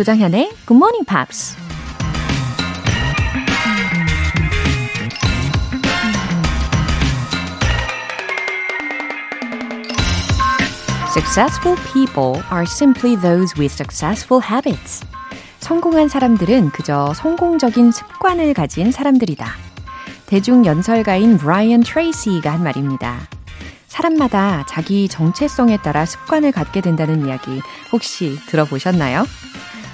조장현의 Good Morning Pops. Successful people are simply those with successful habits. 성공한 사람들은 그저 성공적인 습관을 가진 사람들이다. 대중 연설가인 브라이언 트레이시가 한 말입니다. 사람마다 자기 정체성에 따라 습관을 갖게 된다는 이야기 혹시 들어보셨나요?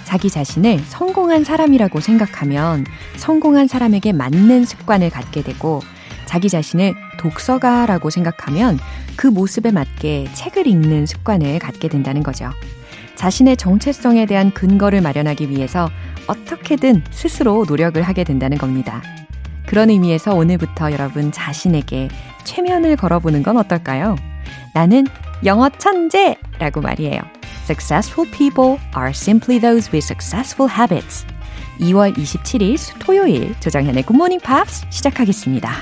자기 자신을 성공한 사람이라고 생각하면 성공한 사람에게 맞는 습관을 갖게 되고 자기 자신을 독서가라고 생각하면 그 모습에 맞게 책을 읽는 습관을 갖게 된다는 거죠. 자신의 정체성에 대한 근거를 마련하기 위해서 어떻게든 스스로 노력을 하게 된다는 겁니다. 그런 의미에서 오늘부터 여러분 자신에게 최면을 걸어보는 건 어떨까요? 나는 영어 천재라고 말이에요. Successful people are simply those with successful habits. 2월 27일 토요일 조정현의 Morning Pops 시작하겠습니다.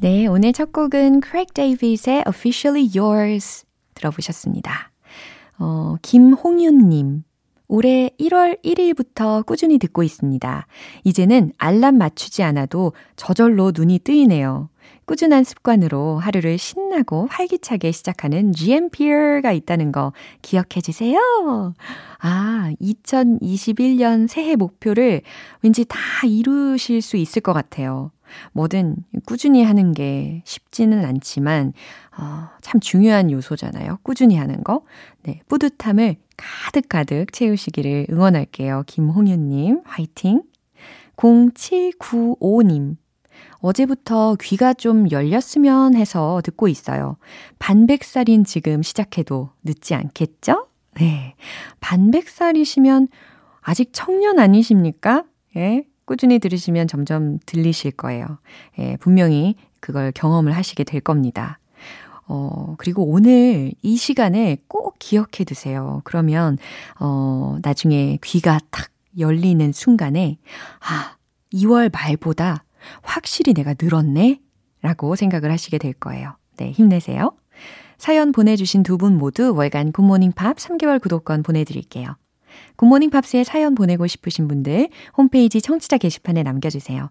네, 오늘 첫 곡은 Craig David의 Officially Yours 들어보셨습니다. 어, 김홍윤님. 올해 1월 1일부터 꾸준히 듣고 있습니다. 이제는 알람 맞추지 않아도 저절로 눈이 뜨이네요. 꾸준한 습관으로 하루를 신나고 활기차게 시작하는 GMP가 있다는 거 기억해 주세요. 아, 2021년 새해 목표를 왠지 다 이루실 수 있을 것 같아요. 뭐든 꾸준히 하는 게 쉽지는 않지만, 어, 참 중요한 요소잖아요. 꾸준히 하는 거. 네, 뿌듯함을 가득가득 채우시기를 응원할게요. 김홍윤님, 화이팅! 0795님. 어제부터 귀가 좀 열렸으면 해서 듣고 있어요. 반백살인 지금 시작해도 늦지 않겠죠? 네. 반백살이시면 아직 청년 아니십니까? 예. 꾸준히 들으시면 점점 들리실 거예요. 예, 분명히 그걸 경험을 하시게 될 겁니다. 어, 그리고 오늘 이 시간에 꼭 기억해 두세요. 그러면, 어, 나중에 귀가 탁 열리는 순간에, 아, 2월 말보다 확실히 내가 늘었네? 라고 생각을 하시게 될 거예요. 네, 힘내세요. 사연 보내주신 두 분 모두 월간 굿모닝 팝 3개월 구독권 보내드릴게요. 굿모닝 팝스에 사연 보내고 싶으신 분들 홈페이지 청취자 게시판에 남겨주세요.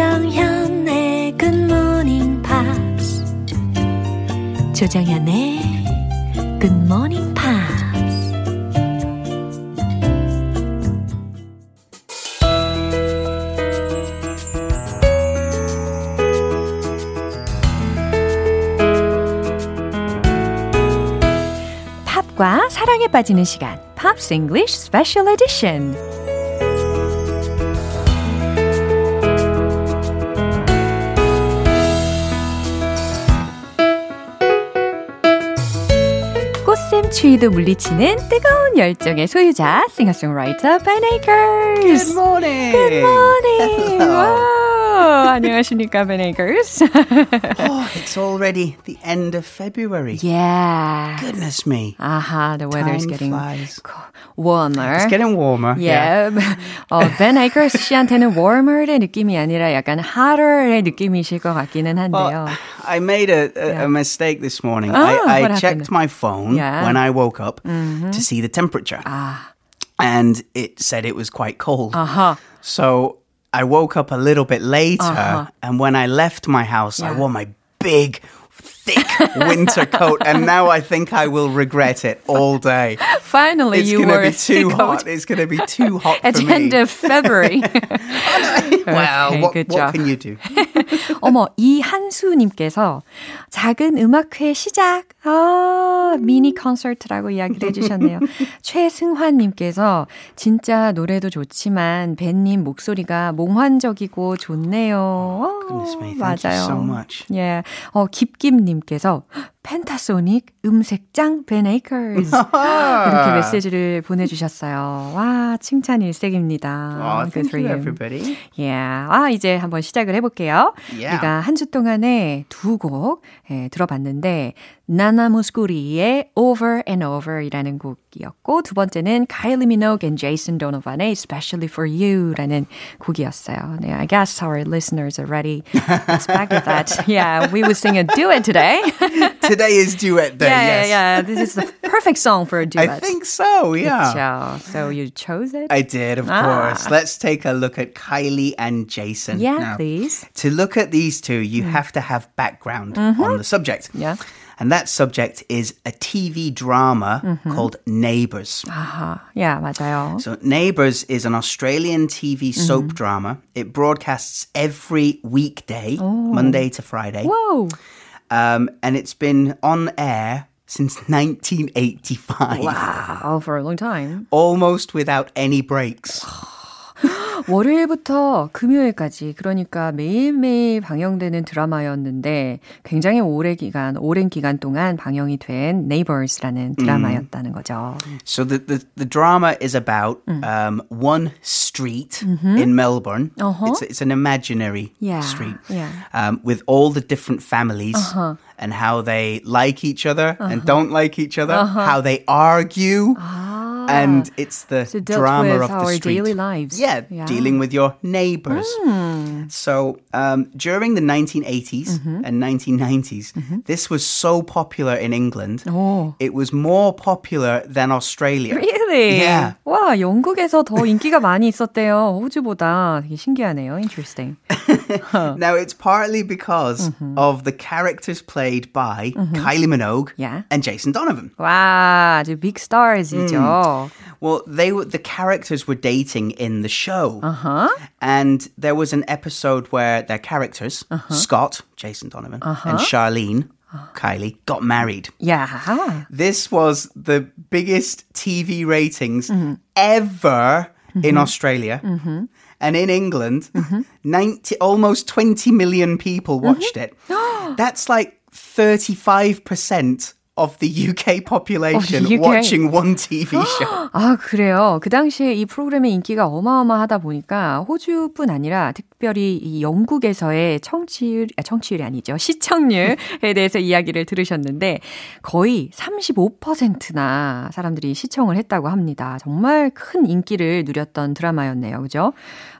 조정현의 굿모닝 팝스 조정현의 굿모닝 팝스 팝과 사랑에 빠지는 시간 팝스 잉글리쉬 스페셜 에디션 추위도 물리치는 뜨거운 열정의 소유자 싱어송라이터 Ben Akers Good morning. Good morning. Hello. 안녕하십니까, Ben Akers. oh, it's already the end of February. Yeah. Goodness me. Aha, the weather's Time getting flies. warmer. It's getting warmer. Yeah. 어, Ben Akers 씨한테는 warmer의 느낌이 아니라 약간 hotter의 느낌이실 것 같기는 한데요. Well, I made a, a, Yeah. a mistake this morning. Ah, I, what I happened? checked my phone Yeah. when I woke up to see the temperature. 아, And it said it was quite cold. 아하. So I woke up a little bit later. Uh-huh. And when I left my house, I wore my big, thick winter coat. And now I think I will regret it all day. Finally, It's you to were be too hot. It's going to be too hot at the end of February. well, Okay, what, good what job. can you do? 어머, 이한수님께서 작은 음악회 시작, 아, 미니 콘서트라고 이야기를 해주셨네요. 최승환님께서 진짜 노래도 좋지만 벤님 목소리가 몽환적이고 좋네요. 어, Goodness me, thank 맞아요. you so much. 예, 어, 깊김님께서 펜타소닉 음색장 벤 에이커즈 이렇게 메시지를 보내주셨어요. 와 칭찬 일색입니다. Oh, thank you, everybody. Yeah. 아 이제 한번 시작을 해볼게요. Yeah. 우리가 한 주 동안에 두곡 예, 들어봤는데 나나 무스쿠리의 Over and Over이라는 곡이었고 두 번째는 Kylie Minogue and Jason Donovan의 Especially for You라는 곡이었어요. 네, I guess our listeners are ready. With that. Yeah, we would sing a duet today. Today is duet day. yeah, yes. yeah, yeah. This is the perfect song for a duet. I think so. Yeah. 그렇죠. So you chose it? I did, of Ah. course. Let's take a look at Kylie and Jason. yeah, now. please. To look at these two, you have to have background on the subject. Yeah. And that subject is a TV drama called Neighbours. 아하, yeah, 맞아요. So, Neighbours is an Australian TV soap drama. It broadcasts every weekday, Monday to Friday. Whoa. Um, and it's been on air since 1985. Wow, for a long time. Almost without any breaks. 월요일부터 금요일까지 그러니까 매일매일 방영되는 드라마였는데 굉장히 오래 기간, 오랜 기간 동안 방영이 된 Neighbors라는 드라마였다는 거죠. So the, the, the drama is about um, one street in Melbourne. It's, it's an imaginary Yeah, street yeah. um, with all the different families and how they like each other and don't like each other, how they argue. And it's the So dealt drama with of the our street. daily lives. Yeah, Yeah. dealing with your neighbors. So um, during the 1980s and 1990s, this was so popular in England. 오. It was more popular than Australia. Really? Yeah. 와, 영국에서 더 인기가 많이 있었대요. 호주보다 되게 신기하네요. Interesting. Now, it's partly because of the characters played by Kylie Minogue Yeah. and Jason Donovan. 와, 아주 빅 스타즈이 죠. Well, they were the characters were dating in the show. Uh-huh. And there was an episode where their characters, uh-huh. Scott, Jason Donovan, and uh-huh. Charlene, Kylie, got married. Yeah. This was the biggest TV ratings mm-hmm. ever in mm-hmm. Australia. Mm-hmm. And in England, 90, almost 20 million people watched it. That's like 35% of the UK population UK. watching one TV show. 아, 그래요. 그 당시에 이 프로그램의 인기가 어마어마하다 보니까 호주뿐 아니라 특별히 이 영국에서의 청취율, 아, 청취율이 아니죠. 시청률에 대해서 이야기를 들으셨는데 거의 35%나 사람들이 시청을 했다고 합니다. 정말 큰 인기를 누렸던 드라마였네요. 그죠?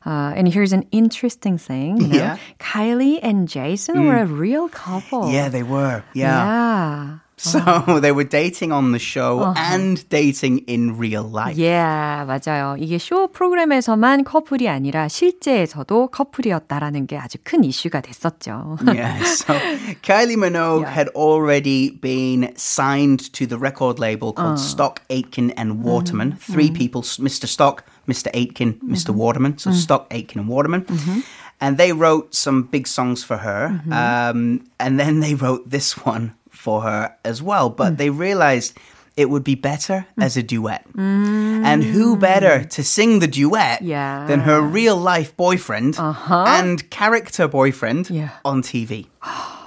Uh, and here's an interesting thing. You know, Yeah. Kylie and Jason were a real couple. Yeah, they were. Yeah. Yeah. So they were dating on the show and dating in real life. Yeah, 맞아요. 이게 쇼 프로그램에서만 커플이 아니라 실제에서도 커플이었다라는 게 아주 큰 이슈가 됐었죠. yeah, so Kylie Minogue had already been signed to the record label called Stock, Aitken and Waterman. Three people, Mr. Stock, Mr. Aitken, Mr. Waterman. So Stock, Aitken and Waterman. And they wrote some big songs for her. Um, and then they wrote this one for her as well. But hmm. they realized it would be better hmm. as a duet. Mm. And who better to sing the duet Yeah. than her real life boyfriend uh-huh. and character boyfriend Yeah. on TV?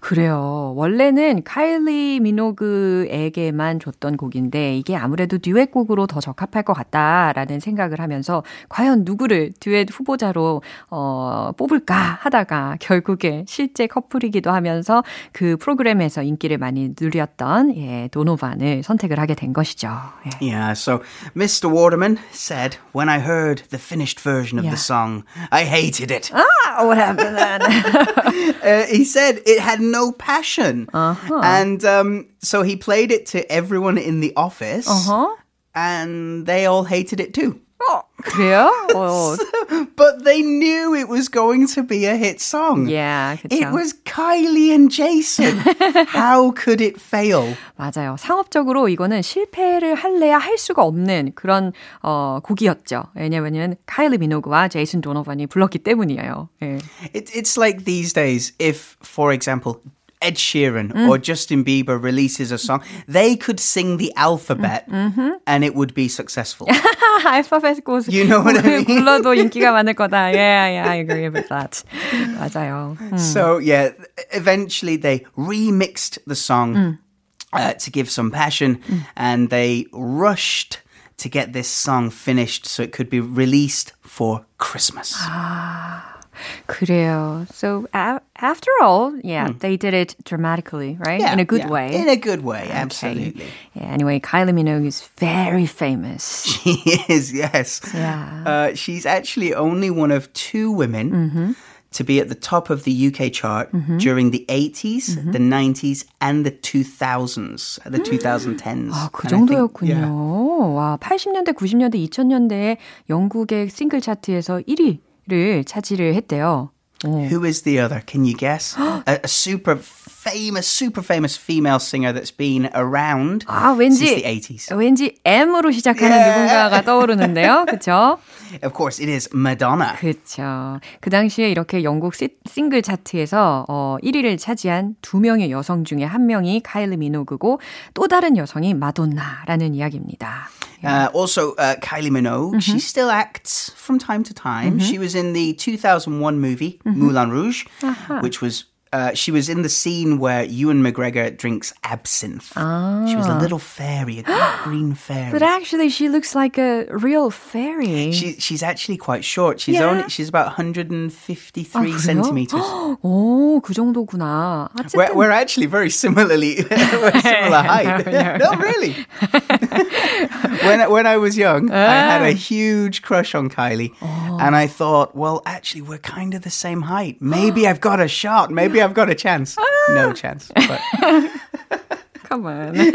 그래요. 원래는 카일리 미노그에게만 줬던 곡인데 이게 아무래도 듀엣곡으로 더 적합할 것 같다라는 생각을 하면서 과연 누구를 듀엣 후보자로 어, 뽑을까 하다가 결국에 실제 커플이기도 하면서 그 프로그램에서 인기를 많이 누렸던 예, 도노반을 선택을 하게 된 것이죠. 예. Yeah, so Mr. Waterman said, when I heard the finished version of Yeah. the song, I hated it. Ah, what happened then? Uh, he said it had no passion. And um, so he played it to everyone in the office, uh-huh. and they all hated it too. 어, 그래요? 어, But they knew it was going to be a hit song. yeah, 그쵸. It was Kylie and Jason. How could it fail? 맞아요. 상업적으로 이거는 실패를 할래야 할 수가 없는 그런 어, 곡이었죠. 왜냐면은 카일리 미노그와 제이슨 도노반이 불렀기 때문이에요. 예. It, it's like these days, if, for example, Ed Sheeran or Justin Bieber releases a song, they could sing the alphabet and it would be successful. 알파벳 꽃 You know what I mean? 불러도 인기가 많을 거다. Yeah, yeah, I agree with that. 맞아요. 음. So yeah, eventually they remixed the song uh, to give some passion, and they rushed to get this song finished so it could be released for Christmas. 그래요. So a- after all, yeah, they did it dramatically, right? Yeah, In a good yeah. way. In a good way, Okay. absolutely. Yeah, anyway, Kylie Minogue is very famous. She is, yes. Yeah. Uh, she's actually only one of two women Mm-hmm. to be at the top of the UK chart during the 80s, Mm-hmm. the 90s, and the 2000s, the 2010s. 아, 그 And I think- 정도였군요. yeah. 와, 80년대, 90년대, 2000년대에 영국의 싱글 차트에서 1위 를 차지를 했대요. 오. Who is the other? Can you guess? a, a super famous, super famous female singer that's been around 아, since 왠지, the 80s. 왠지 M으로 시작하는 Yeah. 누군가가 떠오르는데요. 그쵸? Of course, it is Madonna. 그쵸. 그 당시에 이렇게 영국 시, 싱글 차트에서 어, 1위를 차지한 두 명의 여성 중에 한 명이 카일리 미노그고 또 다른 여성이 마돈나라는 이야기입니다. Uh, also, uh, Kylie Minogue, she still acts from time to time. She was in the 2001 movie Moulin Rouge, which was. Uh, she was in the scene where Ewan McGregor drinks absinthe. She was a little fairy, a green fairy. But actually she looks like a real fairy. She, she's actually quite short. She's Yeah. only she's about 153 아, 그래요? centimeters. 오, 그 정도구나. 어쨌든 We're, we're actually very similarly we're similar height. no. no, really. when I- when I was young, I had a huge crush on Kylie, and I thought, well, actually, we're kind of the same height. Maybe I've got a shot. Maybe I've got a chance. Ah. No chance. Come on.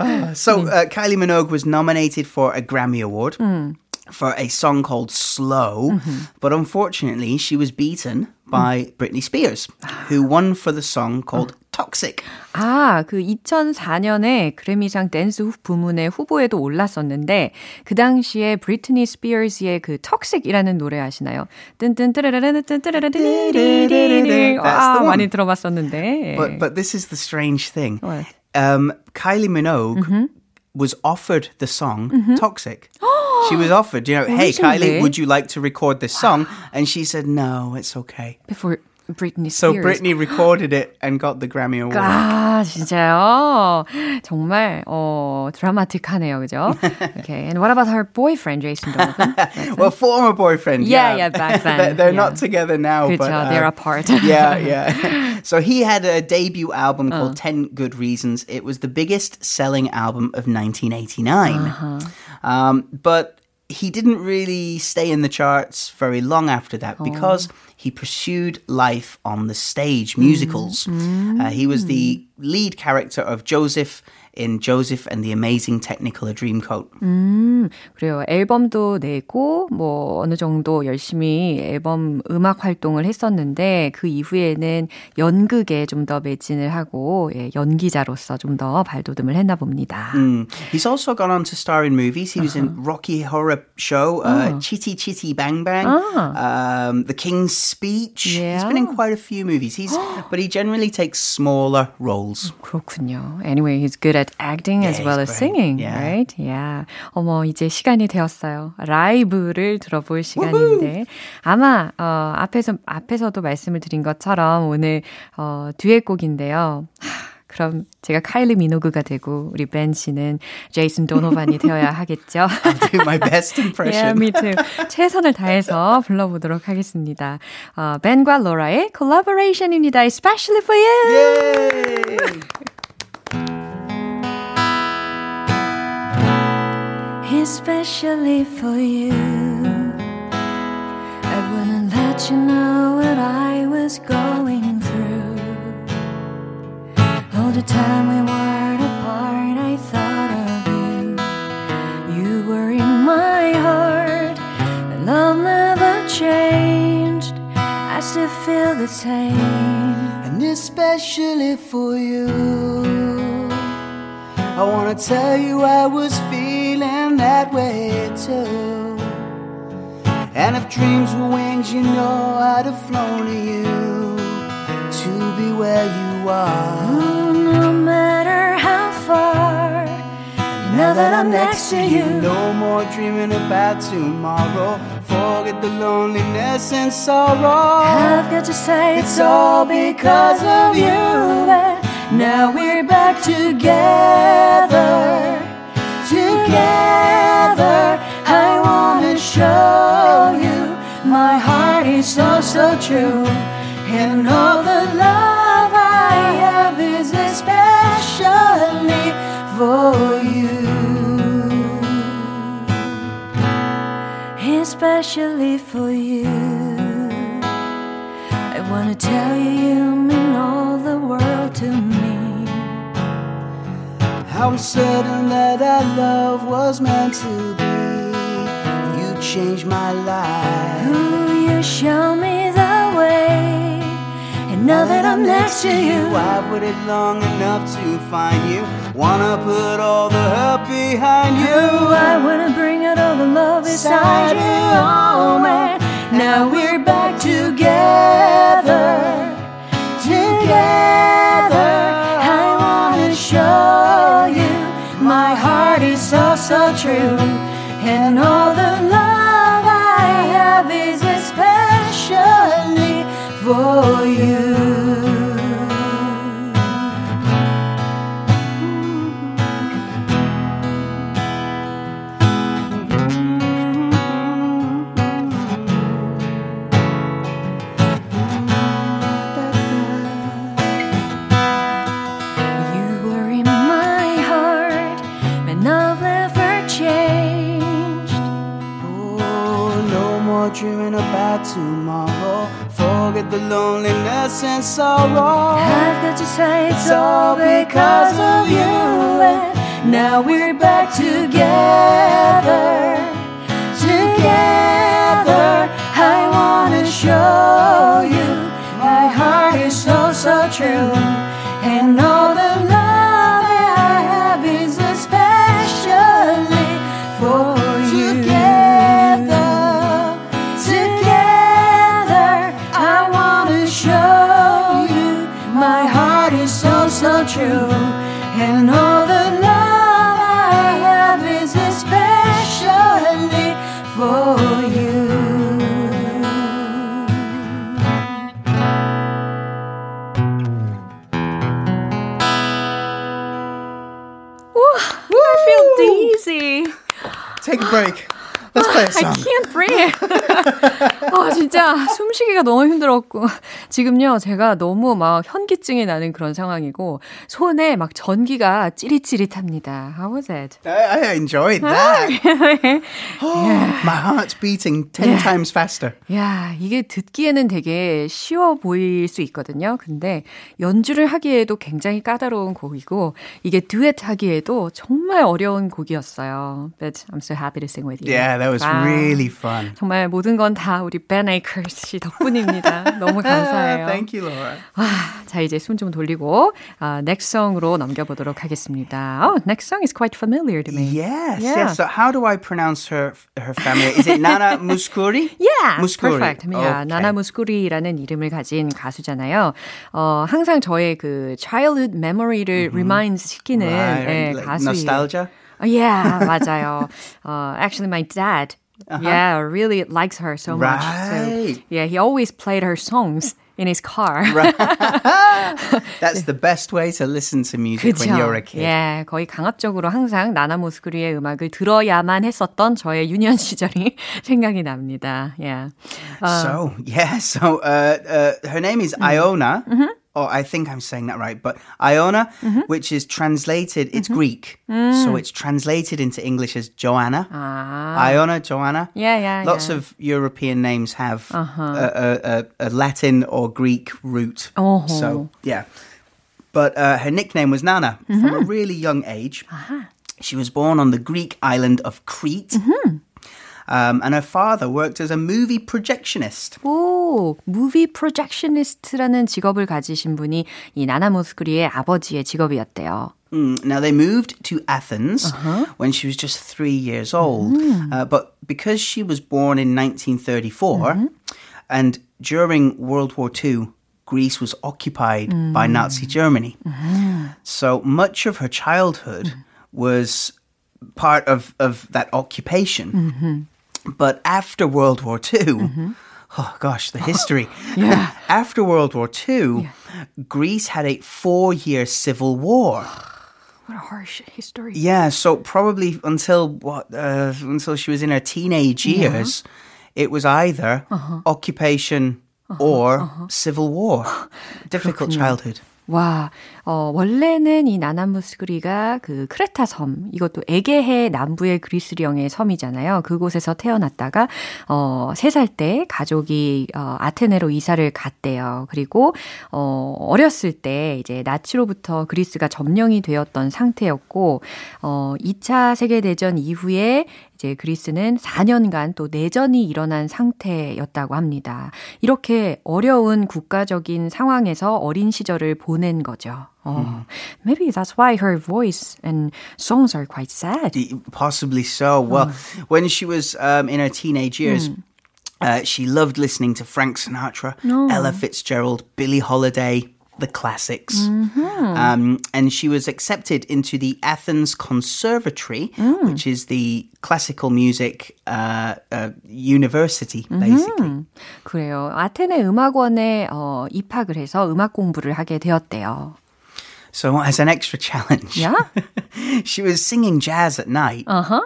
Ah, so hmm. uh, Kylie Minogue was nominated for a Grammy Award. Hmm. For a song called Slow, mm-hmm. but unfortunately, she was beaten by Britney Spears, who won for the song called Toxic. 아, 그 2004년에 그래미상 댄스 후- 부문의 후보에도 올랐었는데 그 당시에 브리트니 스피어스의 그 턱식이라는 노래 아시나요? 뜬뜬뜨르르르 뜬뜨르르르르르르 That's the 아, one. 많이 들어봤었는데. But but this is the strange thing. What? Um, Kylie Minogue was offered the song Toxic. she was offered, you know, hey Originally? Kylie, would you like to record this song? And she said, no, it's okay. Before Britney So Spears. Britney recorded it and got the Grammy Award. 아, 진짜요? 정말, 어, 드라마틱하네요, 그죠? Okay, and what about her boyfriend, Jason Donovan? Well, former boyfriend. Yeah, Yeah, yeah, back then, they're they're yeah. not together now, 그쵸, but uh, they're apart. yeah, yeah. So he had a debut album Uh. called 10 Good Reasons. It was the biggest selling album of 1989. Uh-huh. Um, but he didn't really stay in the charts very long after that Oh. because he pursued life on the stage, musicals. Mm. Uh, he was the lead character of Joseph in Joseph and the Amazing Technicolor Dreamcoat. 음, 그래요. 앨범도 내고, 뭐, 어느 정도 열심히 앨범 음악 활동을 했었는데, 그 이후에는 연극에 좀 더 매진을 하고, 예, 연기자로서 좀 더 발돋움을 했나 봅니다. Mm. He's also gone on to star in movies. He was in Rocky Horror Show, uh, Chitty Chitty Bang Bang, um, The King's Speech. He's been in Yeah. quite a few movies. He's, but he generally takes smaller roles. 그렇군요. Anyway, he's good at acting as Yeah, well he's as singing, Yeah. right? Yeah. 어머, 이제 시간이 되었어요. 라이브를 들어볼 시간인데 아마 어, 앞에서 앞에서도 말씀을 드린 것처럼 오늘 어, 듀엣곡인데요. 하, 그럼 제가 카일리 미노그가 되고 우리 벤 씨는 제이슨 도노반이 되어야 하겠죠. Do my best yeah, impression. me too. 최선을 다해서 불러보도록 하겠습니다. 어, 벤과 로라의 콜라보레이션입니다. Especially for you. Yay! Especially for you. I wouldn't let you know what I was going through. All the time we were apart, I thought of you. You were in my heart, and love never changed. I still feel the same. And especially for you. I wanna tell you I was feeling that way too. And if dreams were wings, you know I'd have flown to you. to be where you are. Oh, no matter how far. Now that I'm next to you, no more dreaming about tomorrow. Forget the loneliness and sorrow. I've got to say it's all because of you. Now we're back together. So, true. And all the love I have is especially for you. Especially for you. I wanna tell you you mean all the world to me. How certain that our love was meant to be. You changed my life. Ooh, you show me the way. And now that I'm next to you, I've waited long enough to find you. Wanna put all the hurt behind you. I wanna bring out all the love inside you. Oh man, now we're back together. Together, I wanna show you my heart is so so true, and all the love I have is especially for you. Break. Let's play a I song. can't breathe. 아, 진짜 숨쉬기가 너무 힘들었고. 지금요, 제가 너무 막 현기증이 나는 그런 상황이고, 손에 막 전기가 찌릿찌릿합니다. How was it? I, I enjoyed that. My heart's beating 10 Yeah. times faster. 야, 이게 듣기에는 되게 쉬워 보일 수 있거든요. 근데 연주를 하기에도 굉장히 까다로운 곡이고, 이게 듀엣 하기에도 정말 어려운 곡이었어요. But I'm so happy to sing with you. Yeah, that was 와. really fun. 정말 모든 건 다 우리 Akers 씨 덕분입니다. 너무 감사해요. Thank you, Laura. 와, 자 이제 손좀 돌리고 아, next song으로 넘겨보도록 하겠습니다. Oh, next song is quite familiar to me. Yes, Yeah. yes. So how do I pronounce her her family? Is it Nana Muscuri? Yeah, Muscuri. perfect. Yeah, Okay. 나나 무스쿠리라는 이름을 가진 가수잖아요. 어, 항상 저의 그 childhood memory를 remind 시키는 Right, 예, like 가수. nostalgia. Yeah, 맞아요. uh, actually, my dad, yeah, really likes her so much. So, Right. yeah, he always played her songs in his car. That's the best way to listen to music when you're a kid. 예, 거의 강압적으로 항상 나나 모스크리의 음악을 들어야만 했었던 저의 유년 시절이 생각이 납니다. Yeah. So yeah, so uh, uh, her name is Iona. Oh, I think I'm saying that right, but Iona, mm-hmm. which is translated, it's mm-hmm. Greek, mm. so it's translated into English as Joanna. 아, Iona, Joanna. yeah, yeah, Lots yeah. of European names have uh-huh. a, a, a, a Latin or Greek root. Oh. So yeah, but uh, her nickname was Nana from a mm-hmm. really young age. Uh-huh. She was born on the Greek island of Crete. Um, and her father worked as a movie projectionist. 오, 무비 프로젝셔니스트라는 직업을 가지신 분이 이 나나 모스크리의 아버지의 직업이었대요. Mm, Now they moved to Athens when she was just three years old. Uh, but because she was born in 1934, and during World War II, Greece was occupied by Nazi Germany. So much of her childhood was part of, of that occupation. But after World War II, mm-hmm. oh gosh, the history. Yeah. After World War II, Greece had a four year civil war. What a harsh history. Yeah, so probably until what uh, until she was in her teenage years, it was either uh-huh. occupation uh-huh, or uh-huh. civil war. Difficult childhood. 와, 어, 원래는 이 나나무스그리가 그 크레타 섬, 이것도 에게해 남부의 그리스령의 섬이잖아요. 그곳에서 태어났다가, 어, 3살 때 가족이, 어, 아테네로 이사를 갔대요. 그리고, 어, 어렸을 때 이제 나치로부터 그리스가 점령이 되었던 상태였고, 어, 2차 세계대전 이후에 이제 그리스는 4년간 또 내전이 일어난 상태였다고 합니다. 이렇게 어려운 국가적인 상황에서 어린 시절을 보낸 거죠. 어, maybe that's why her voice and songs are quite sad. Possibly so. Well, when she was um, in her teenage years, uh, she loved listening to Frank Sinatra, Ella Fitzgerald, Billie Holiday, the classics. Um, and she was accepted into the Athens Conservatory, which is the classical music uh, uh, university, basically. 그래요. 아테네 음악원에 어, 입학을 해서 음악 공부를 하게 되었대요. So, as an extra challenge, Yeah? she was singing jazz at night. Uh-huh.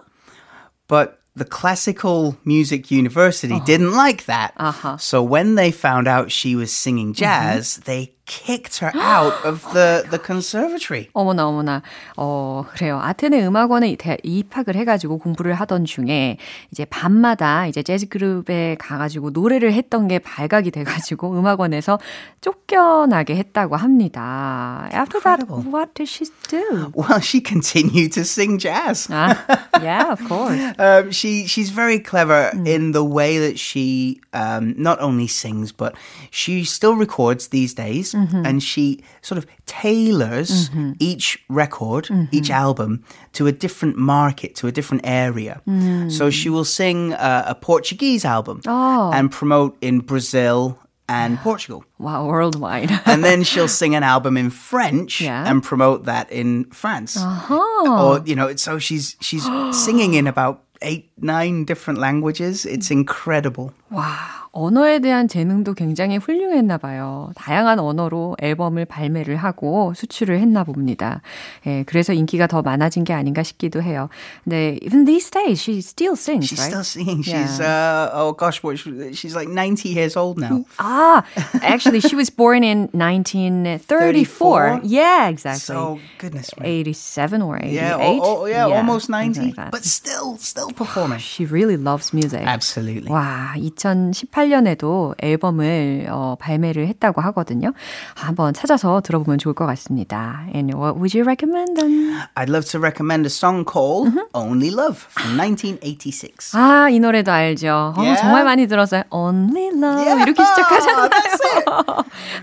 But the classical music university didn't like that. Uh-huh. So when they found out she was singing jazz, they kicked her out of the, the conservatory. 어머나 어머나 어 그래요 아테네 음악원에 대- 입학을 해 가지고 공부를 하던 중에 이제 밤마다 이제 재즈 그룹에 가 가지고 노래를 했던 게 발각이 돼 가지고 음악원에서 쫓겨나게 했다고 합니다. After that, Incredible. what did she do? Well, she continued to sing jazz. 아, yeah, of course. Um, she she's very clever in the way that she um, not only sings but she still records these days, Mm-hmm. and she sort of tailors mm-hmm. each record, mm-hmm. each album to a different market, to a different area. Mm. So she will sing uh, a Portuguese album Oh. and promote in Brazil and Portugal. Wow, worldwide. And then she'll sing an album in French Yeah. and promote that in France. Uh-huh. Or you know, so she's she's singing in about eight, nine different languages. It's mm. incredible. 와, 언어에 대한 재능도 굉장히 훌륭했나 봐요. 다양한 언어로 앨범을 발매를 하고 수출을 했나 봅니다. 예, 그래서 인기가 더 많아진 게 아닌가 싶기도 해요. 근데 even these days she still sings, She's right? still singing. She's uh, oh gosh, what? She's like ninety years old now. Ah, actually she was born in 1934. 34? Yeah, exactly. So goodness me. 87 or 88. Yeah, oh, oh, yeah, almost something ninety, like that. but still, still performing. she really loves music. Absolutely. 와, 2018년에도 앨범을 어, 발매를 했다고 하거든요. 한번 찾아서 들어보면 좋을 것 같습니다. And what would you recommend then? I'd love to recommend a song called "Only Love" from 1986. 아, 이 노래도 알죠. 어, Yeah. 정말 많이 들었어요. Only Love Yeah, 이렇게 시작하잖아요.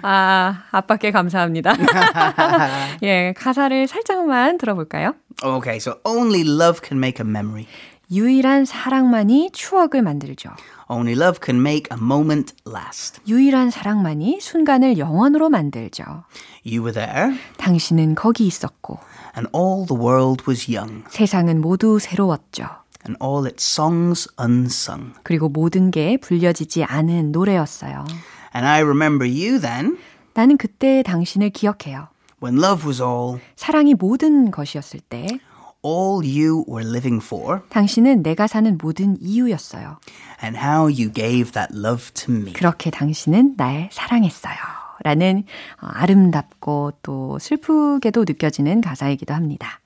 아, 아빠께 감사합니다. 예, 가사를 살짝만 들어볼까요? Okay, so only love can make a memory. 유일한 사랑만이 추억을 만들죠. Only love can make a moment last. 유일한 사랑만이 순간을 영원으로 만들죠. You were there, 당신은 거기 있었고 and all the world was young, 세상은 모두 새로웠죠. and all its songs unsung. 그리고 모든 게 불려지지 않은 노래였어요. And I remember you then, 나는 그때 당신을 기억해요. when love was all, 사랑이 모든 것이었을 때 all you were living for, 당신은 내가 사는 모든 이유였어요. and how you gave that love to me. 그렇게 당신은 날 사랑했어요. 라는 어, 아름답고 또 슬프게도 느껴지는 가사이기도 합니다.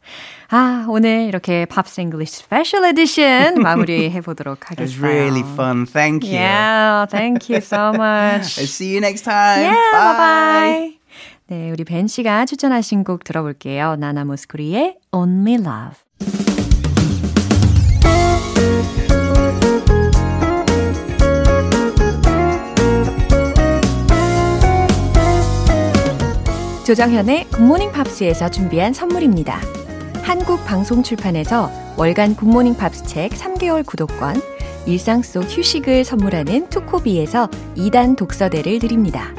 아, 오늘 이렇게 팝스 잉글리시 스페셜 에디션 마무리해 보도록 It was 하겠어요. really fun. Thank you. Yeah, thank you so much. I'll see you next time. Yeah, Bye. bye-bye. 네, 우리 벤 씨가 추천하신 곡 들어볼게요. 나나 모스쿠리의 Only Love. 조정현의 굿모닝 팝스에서 준비한 선물입니다. 한국 방송 출판에서 월간 굿모닝 팝스 책 3개월 구독권, 일상 속 휴식을 선물하는 투코비에서 2단 독서대를 드립니다.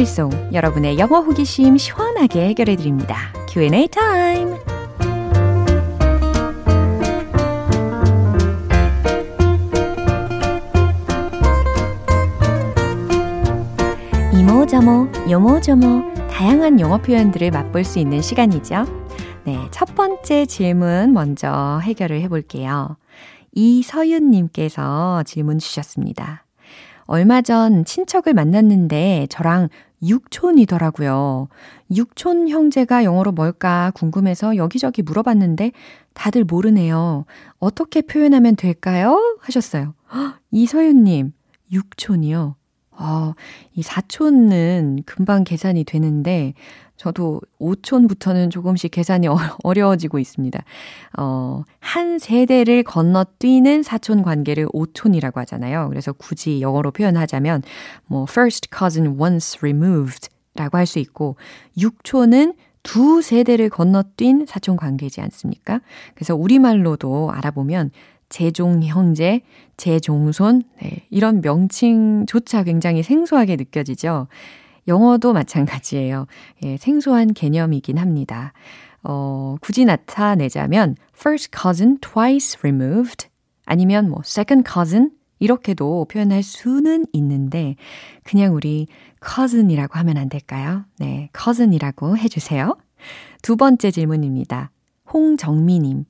생활송, 여러분의 영어 호기심 시원하게 해결해 드립니다. Q&A 타임! 이모저모, 요모저모, 다양한 영어 표현들을 맛볼 수 있는 시간이죠. 네, 첫 번째 질문 먼저 해결을 해 볼게요. 이서윤 님께서 질문 주셨습니다. 얼마 전 친척을 만났는데 저랑 육촌이더라고요. 육촌 형제가 영어로 뭘까 궁금해서 여기저기 물어봤는데 다들 모르네요. 어떻게 표현하면 될까요? 하셨어요. 이서윤님, 육촌이요. 아, 이 사촌은 금방 계산이 되는데, 저도 5촌부터는 조금씩 계산이 어려워지고 있습니다. 어, 한 세대를 건너뛰는 사촌 관계를 5촌이라고 하잖아요. 그래서 굳이 영어로 표현하자면, 뭐, first cousin once removed 라고 할 수 있고, 6촌은 두 세대를 건너뛴 사촌 관계지 않습니까? 그래서 우리말로도 알아보면 제종 형제, 제종손, 네, 이런 명칭조차 굉장히 생소하게 느껴지죠. 영어도 마찬가지예요. 예, 생소한 개념이긴 합니다. 어, 굳이 나타내자면 first cousin twice removed 아니면 뭐 second cousin 이렇게도 표현할 수는 있는데 그냥 우리 cousin이라고 하면 안 될까요? 네, cousin이라고 해주세요. 두 번째 질문입니다. 홍정미님.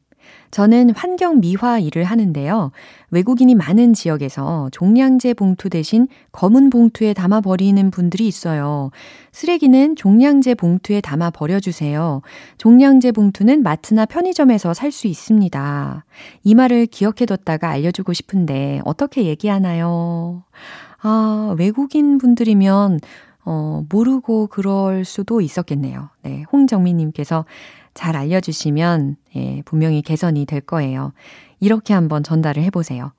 저는 환경 미화 일을 하는데요. 외국인이 많은 지역에서 종량제 봉투 대신 검은 봉투에 담아 버리는 분들이 있어요. 쓰레기는 종량제 봉투에 담아 버려주세요. 종량제 봉투는 마트나 편의점에서 살 수 있습니다. 이 말을 기억해뒀다가 알려주고 싶은데 어떻게 얘기하나요? 아, 외국인 분들이면 어, 모르고 그럴 수도 있었겠네요. 네, 홍정민님께서 잘 알려주시면 예, 분명히 개선이 될 거예요. 이렇게 한번 전달을 해보세요.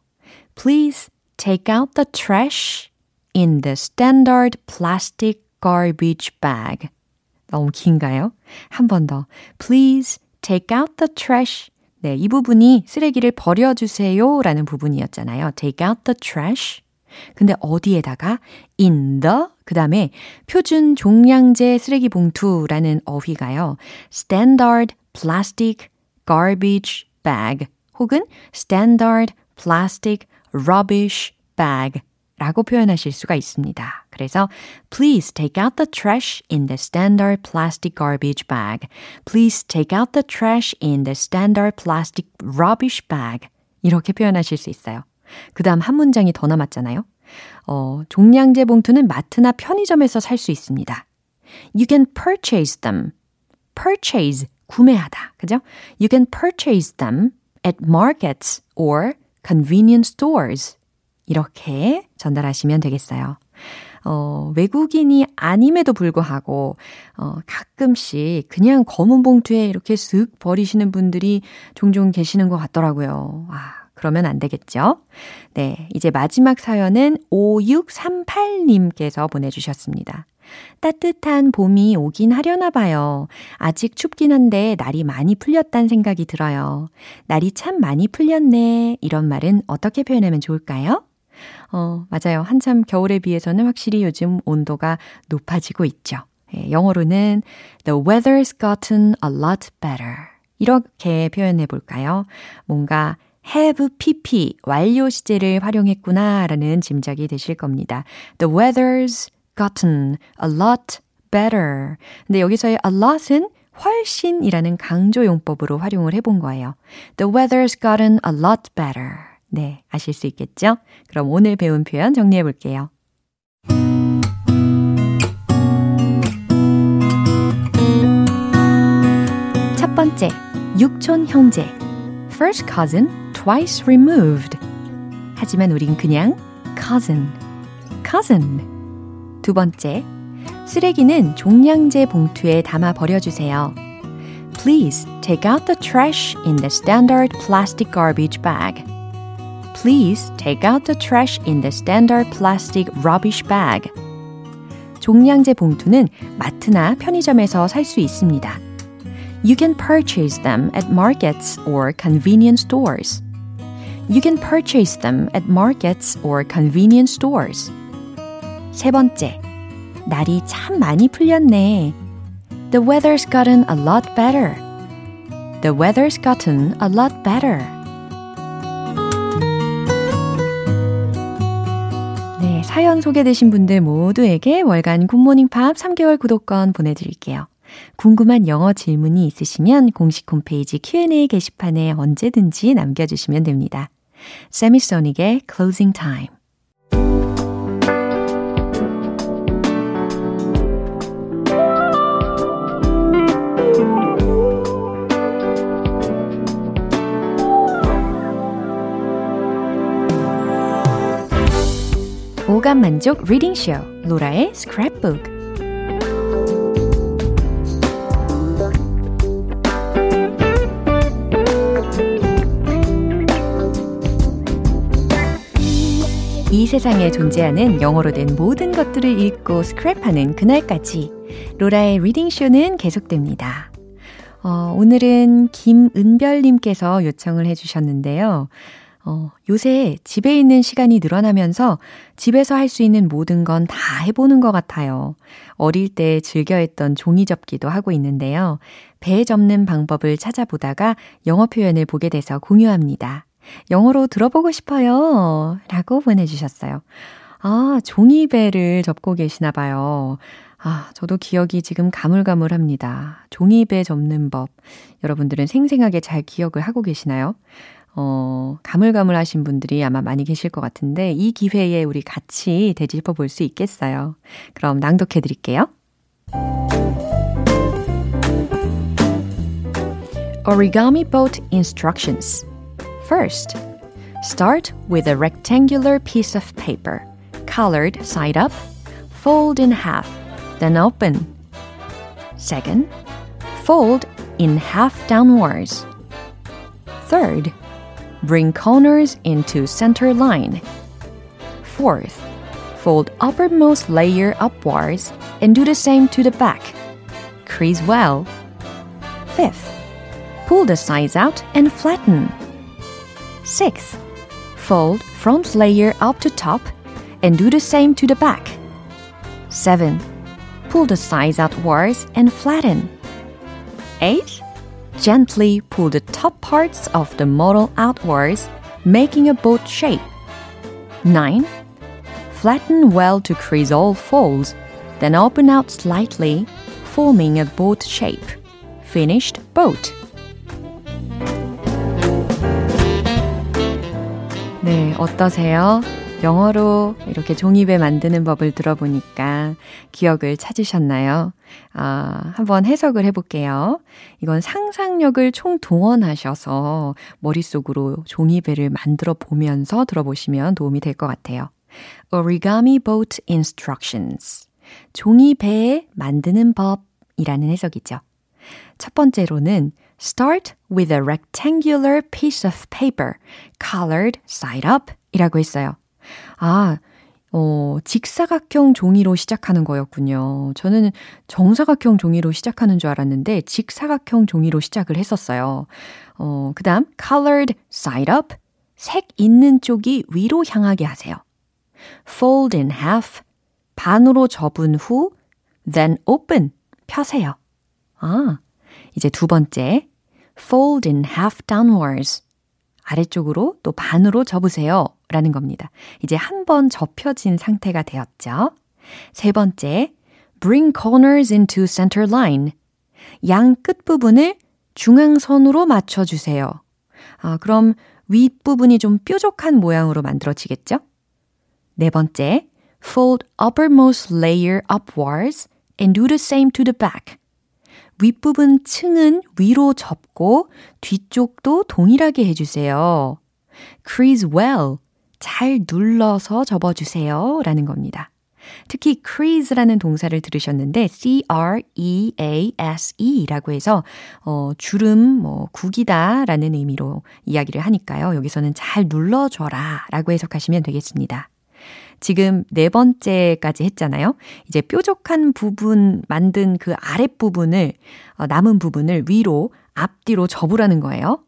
Please take out the trash in the standard plastic garbage bag. 너무 긴가요? 한 번 더. Please take out the trash. 네, 이 부분이 쓰레기를 버려주세요 라는 부분이었잖아요. Take out the trash. 근데 어디에다가 in the 그 다음에 표준 종량제 쓰레기 봉투라는 어휘가요. standard plastic garbage bag 혹은 standard plastic rubbish bag 라고 표현하실 수가 있습니다. 그래서 please take out the trash in the standard plastic garbage bag. Please take out the trash in the standard plastic rubbish bag. 이렇게 표현하실 수 있어요. 그 다음 한 문장이 더 남았잖아요. 어, 종량제 봉투는 마트나 편의점에서 살 수 있습니다. You can purchase them. purchase, 구매하다. 그죠? You can purchase them at markets or convenience stores. 이렇게 전달하시면 되겠어요. 어, 외국인이 아님에도 불구하고, 어, 가끔씩 그냥 검은 봉투에 이렇게 쓱 버리시는 분들이 종종 계시는 것 같더라고요. 와, 그러면 안 되겠죠? 네, 이제 마지막 사연은 5638님께서 보내주셨습니다. 따뜻한 봄이 오긴 하려나 봐요. 아직 춥긴 한데 날이 많이 풀렸단 생각이 들어요. 날이 참 많이 풀렸네. 이런 말은 어떻게 표현하면 좋을까요? 어, 맞아요. 한참 겨울에 비해서는 확실히 요즘 온도가 높아지고 있죠. 예, 영어로는 The weather's gotten a lot better. 이렇게 표현해 볼까요? 뭔가 have pp 완료 시제를 활용했구나 라는 짐작이 되실 겁니다. The weather's gotten a lot better. 근데 여기서의 a lot은 훨씬이라는 강조 용법으로 활용을 해본 거예요. The weather's gotten a lot better. 네, 아실 수 있겠죠? 그럼 오늘 배운 표현 정리해 볼게요. 첫 번째, 육촌 형제. First cousin, twice removed. 하지만 우린 그냥 cousin, cousin. 두 번째, 쓰레기는 종량제 봉투에 담아 버려주세요. Please take out the trash in the standard plastic garbage bag. Please take out the trash in the standard plastic rubbish bag. 종량제 봉투는 마트나 편의점에서 살 수 있습니다. You can purchase them at markets or convenience stores. You can purchase them at markets or convenience stores. 세 번째, 날이 참 많이 풀렸네. The weather's gotten a lot better. The weather's gotten a lot better. 네, 사연 소개되신 분들 모두에게 월간 굿모닝 팝 3개월 구독권 보내드릴게요. 궁금한 영어 질문이 있으시면 공식 홈페이지 Q&A 게시판에 언제든지 남겨주시면 됩니다. 세미소닉의 Closing Time. 오감 만족 리딩 쇼 로라의 스크랩북 세상에 존재하는 영어로 된 모든 것들을 읽고 스크랩하는 그날까지 로라의 리딩쇼는 계속됩니다. 어, 오늘은 김은별님께서 요청을 해주셨는데요. 어, 요새 집에 있는 시간이 늘어나면서 집에서 할 수 있는 모든 건 다 해보는 것 같아요. 어릴 때 즐겨 했던 종이 접기도 하고 있는데요. 배 접는 방법을 찾아보다가 영어 표현을 보게 돼서 공유합니다. 영어로 들어보고 싶어요. 라고 보내주셨어요. 아, 종이배를 접고 계시나 봐요. 아, 저도 기억이 지금 가물가물합니다. 종이배 접는 법. 여러분들은 생생하게 잘 기억을 하고 계시나요? 어, 가물가물하신 분들이 아마 많이 계실 것 같은데, 이 기회에 우리 같이 되짚어 볼 수 있겠어요. 그럼 낭독해 드릴게요. Origami boat instructions. First, start with a rectangular piece of paper, colored side up, fold in half, then open. Second, fold in half downwards. Third, bring corners into center line. Fourth, fold uppermost layer upwards and do the same to the back. Crease well. Fifth, pull the sides out and flatten. Sixth, fold front layer up to top and do the same to the back. 7. Pull the sides outwards and flatten. 8. Gently pull the top parts of the model outwards, making a boat shape. 9. Flatten well to crease all folds, then open out slightly, forming a boat shape. Finished boat. 네, 어떠세요? 영어로 이렇게 종이배 만드는 법을 들어보니까 기억을 찾으셨나요? 아, 한번 해석을 해볼게요. 이건 상상력을 총동원하셔서 머릿속으로 종이배를 만들어 보면서 들어보시면 도움이 될 것 같아요. Origami Boat Instructions. 종이배 만드는 법이라는 해석이죠. 첫 번째로는 Start with a rectangular piece of paper, colored side up 이라고 했어요. 아, 어, 직사각형 종이로 시작하는 거였군요. 저는 정사각형 종이로 시작하는 줄 알았는데 직사각형 종이로 시작을 했었어요. 어, 그 다음 colored side up, 색 있는 쪽이 위로 향하게 하세요. fold in half, 반으로 접은 후 then open, 펴세요. 아, 이제 두 번째 fold in half downwards. 아래쪽으로 또 반으로 접으세요. 라는 겁니다. 이제 한 번 접혀진 상태가 되었죠. 세 번째, bring corners into center line. 양 끝부분을 중앙선으로 맞춰주세요. 아, 그럼 윗부분이 좀 뾰족한 모양으로 만들어지겠죠? 네 번째, fold uppermost layer upwards and do the same to the back. 윗부분 층은 위로 접고 뒤쪽도 동일하게 해주세요. crease well. 잘 눌러서 접어주세요. 라는 겁니다. 특히 crease라는 동사를 들으셨는데 C-R-E-A-S-E 라고 해서 어, 주름, 뭐 구기다 라는 의미로 이야기를 하니까요. 여기서는 잘 눌러줘라 라고 해석하시면 되겠습니다. 지금 네 번째까지 했잖아요. 이제 뾰족한 부분 만든 그 아랫부분을 어, 남은 부분을 위로 앞뒤로 접으라는 거예요.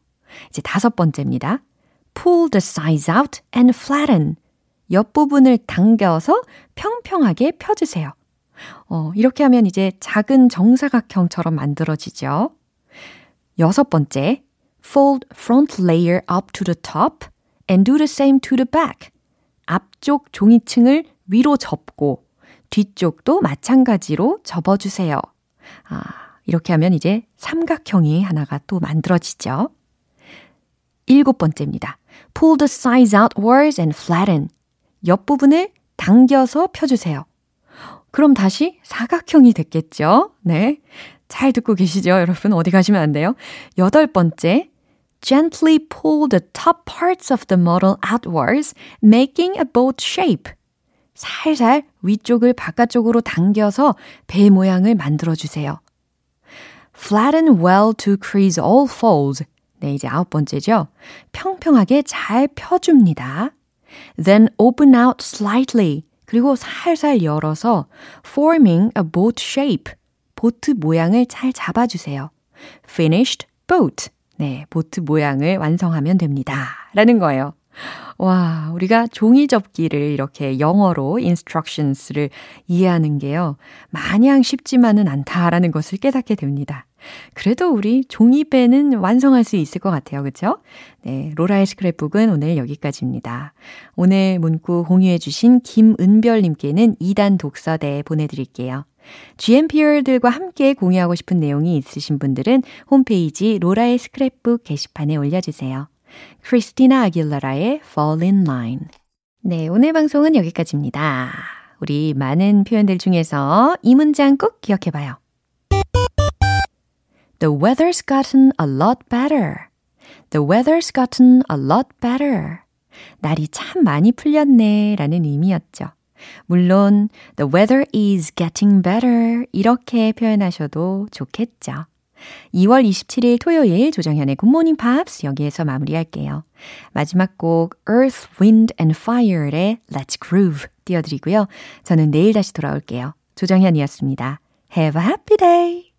이제 다섯 번째입니다. Pull the sides out and flatten. 옆부분을 당겨서 평평하게 펴주세요. 어, 이렇게 하면 이제 작은 정사각형처럼 만들어지죠. 여섯 번째, fold front layer up to the top and do the same to the back. 앞쪽 종이층을 위로 접고 뒤쪽도 마찬가지로 접어주세요. 아, 이렇게 하면 이제 삼각형이 하나가 또 만들어지죠. 일곱 번째입니다. Pull the sides outwards and flatten. 옆부분을 당겨서 펴주세요. 그럼 다시 사각형이 됐겠죠? 네. 잘 듣고 계시죠, 여러분? 어디 가시면 안 돼요? 여덟 번째. Gently pull the top parts of the model outwards, making a boat shape. 살살 위쪽을 바깥쪽으로 당겨서 배 모양을 만들어 주세요. Flatten well to crease all folds. 네, 이제 아홉 번째죠. 평평하게 잘 펴줍니다. Then open out slightly. 그리고 살살 열어서 forming a boat shape. 보트 모양을 잘 잡아주세요. Finished boat. 네, 보트 모양을 완성하면 됩니다. 라는 거예요. 와, 우리가 종이 접기를 이렇게 영어로 instructions를 이해하는 게요. 마냥 쉽지만은 않다라는 것을 깨닫게 됩니다. 그래도 우리 종이배는 완성할 수 있을 것 같아요. 그쵸? 네, 로라의 스크랩북은 오늘 여기까지입니다. 오늘 문구 공유해 주신 김은별 님께는 2단 독서대 보내 드릴게요. GMPR들과 함께 공유하고 싶은 내용이 있으신 분들은 홈페이지 로라의 스크랩북 게시판에 올려주세요. 크리스티나 아길라라의 Fall in Line. 네, 오늘 방송은 여기까지입니다. 우리 많은 표현들 중에서 이 문장 꼭 기억해 봐요. The weather's gotten a lot better. The weather's gotten a lot better. 날이 참 많이 풀렸네 라는 의미였죠. 물론 the weather is getting better 이렇게 표현하셔도 좋겠죠. 2월 27일 토요일 조정현의 굿모닝 팝스 여기에서 마무리할게요. 마지막 곡 Earth, Wind and Fire의 Let's Groove 띄워드리고요. 저는 내일 다시 돌아올게요. 조정현이었습니다. Have a happy day!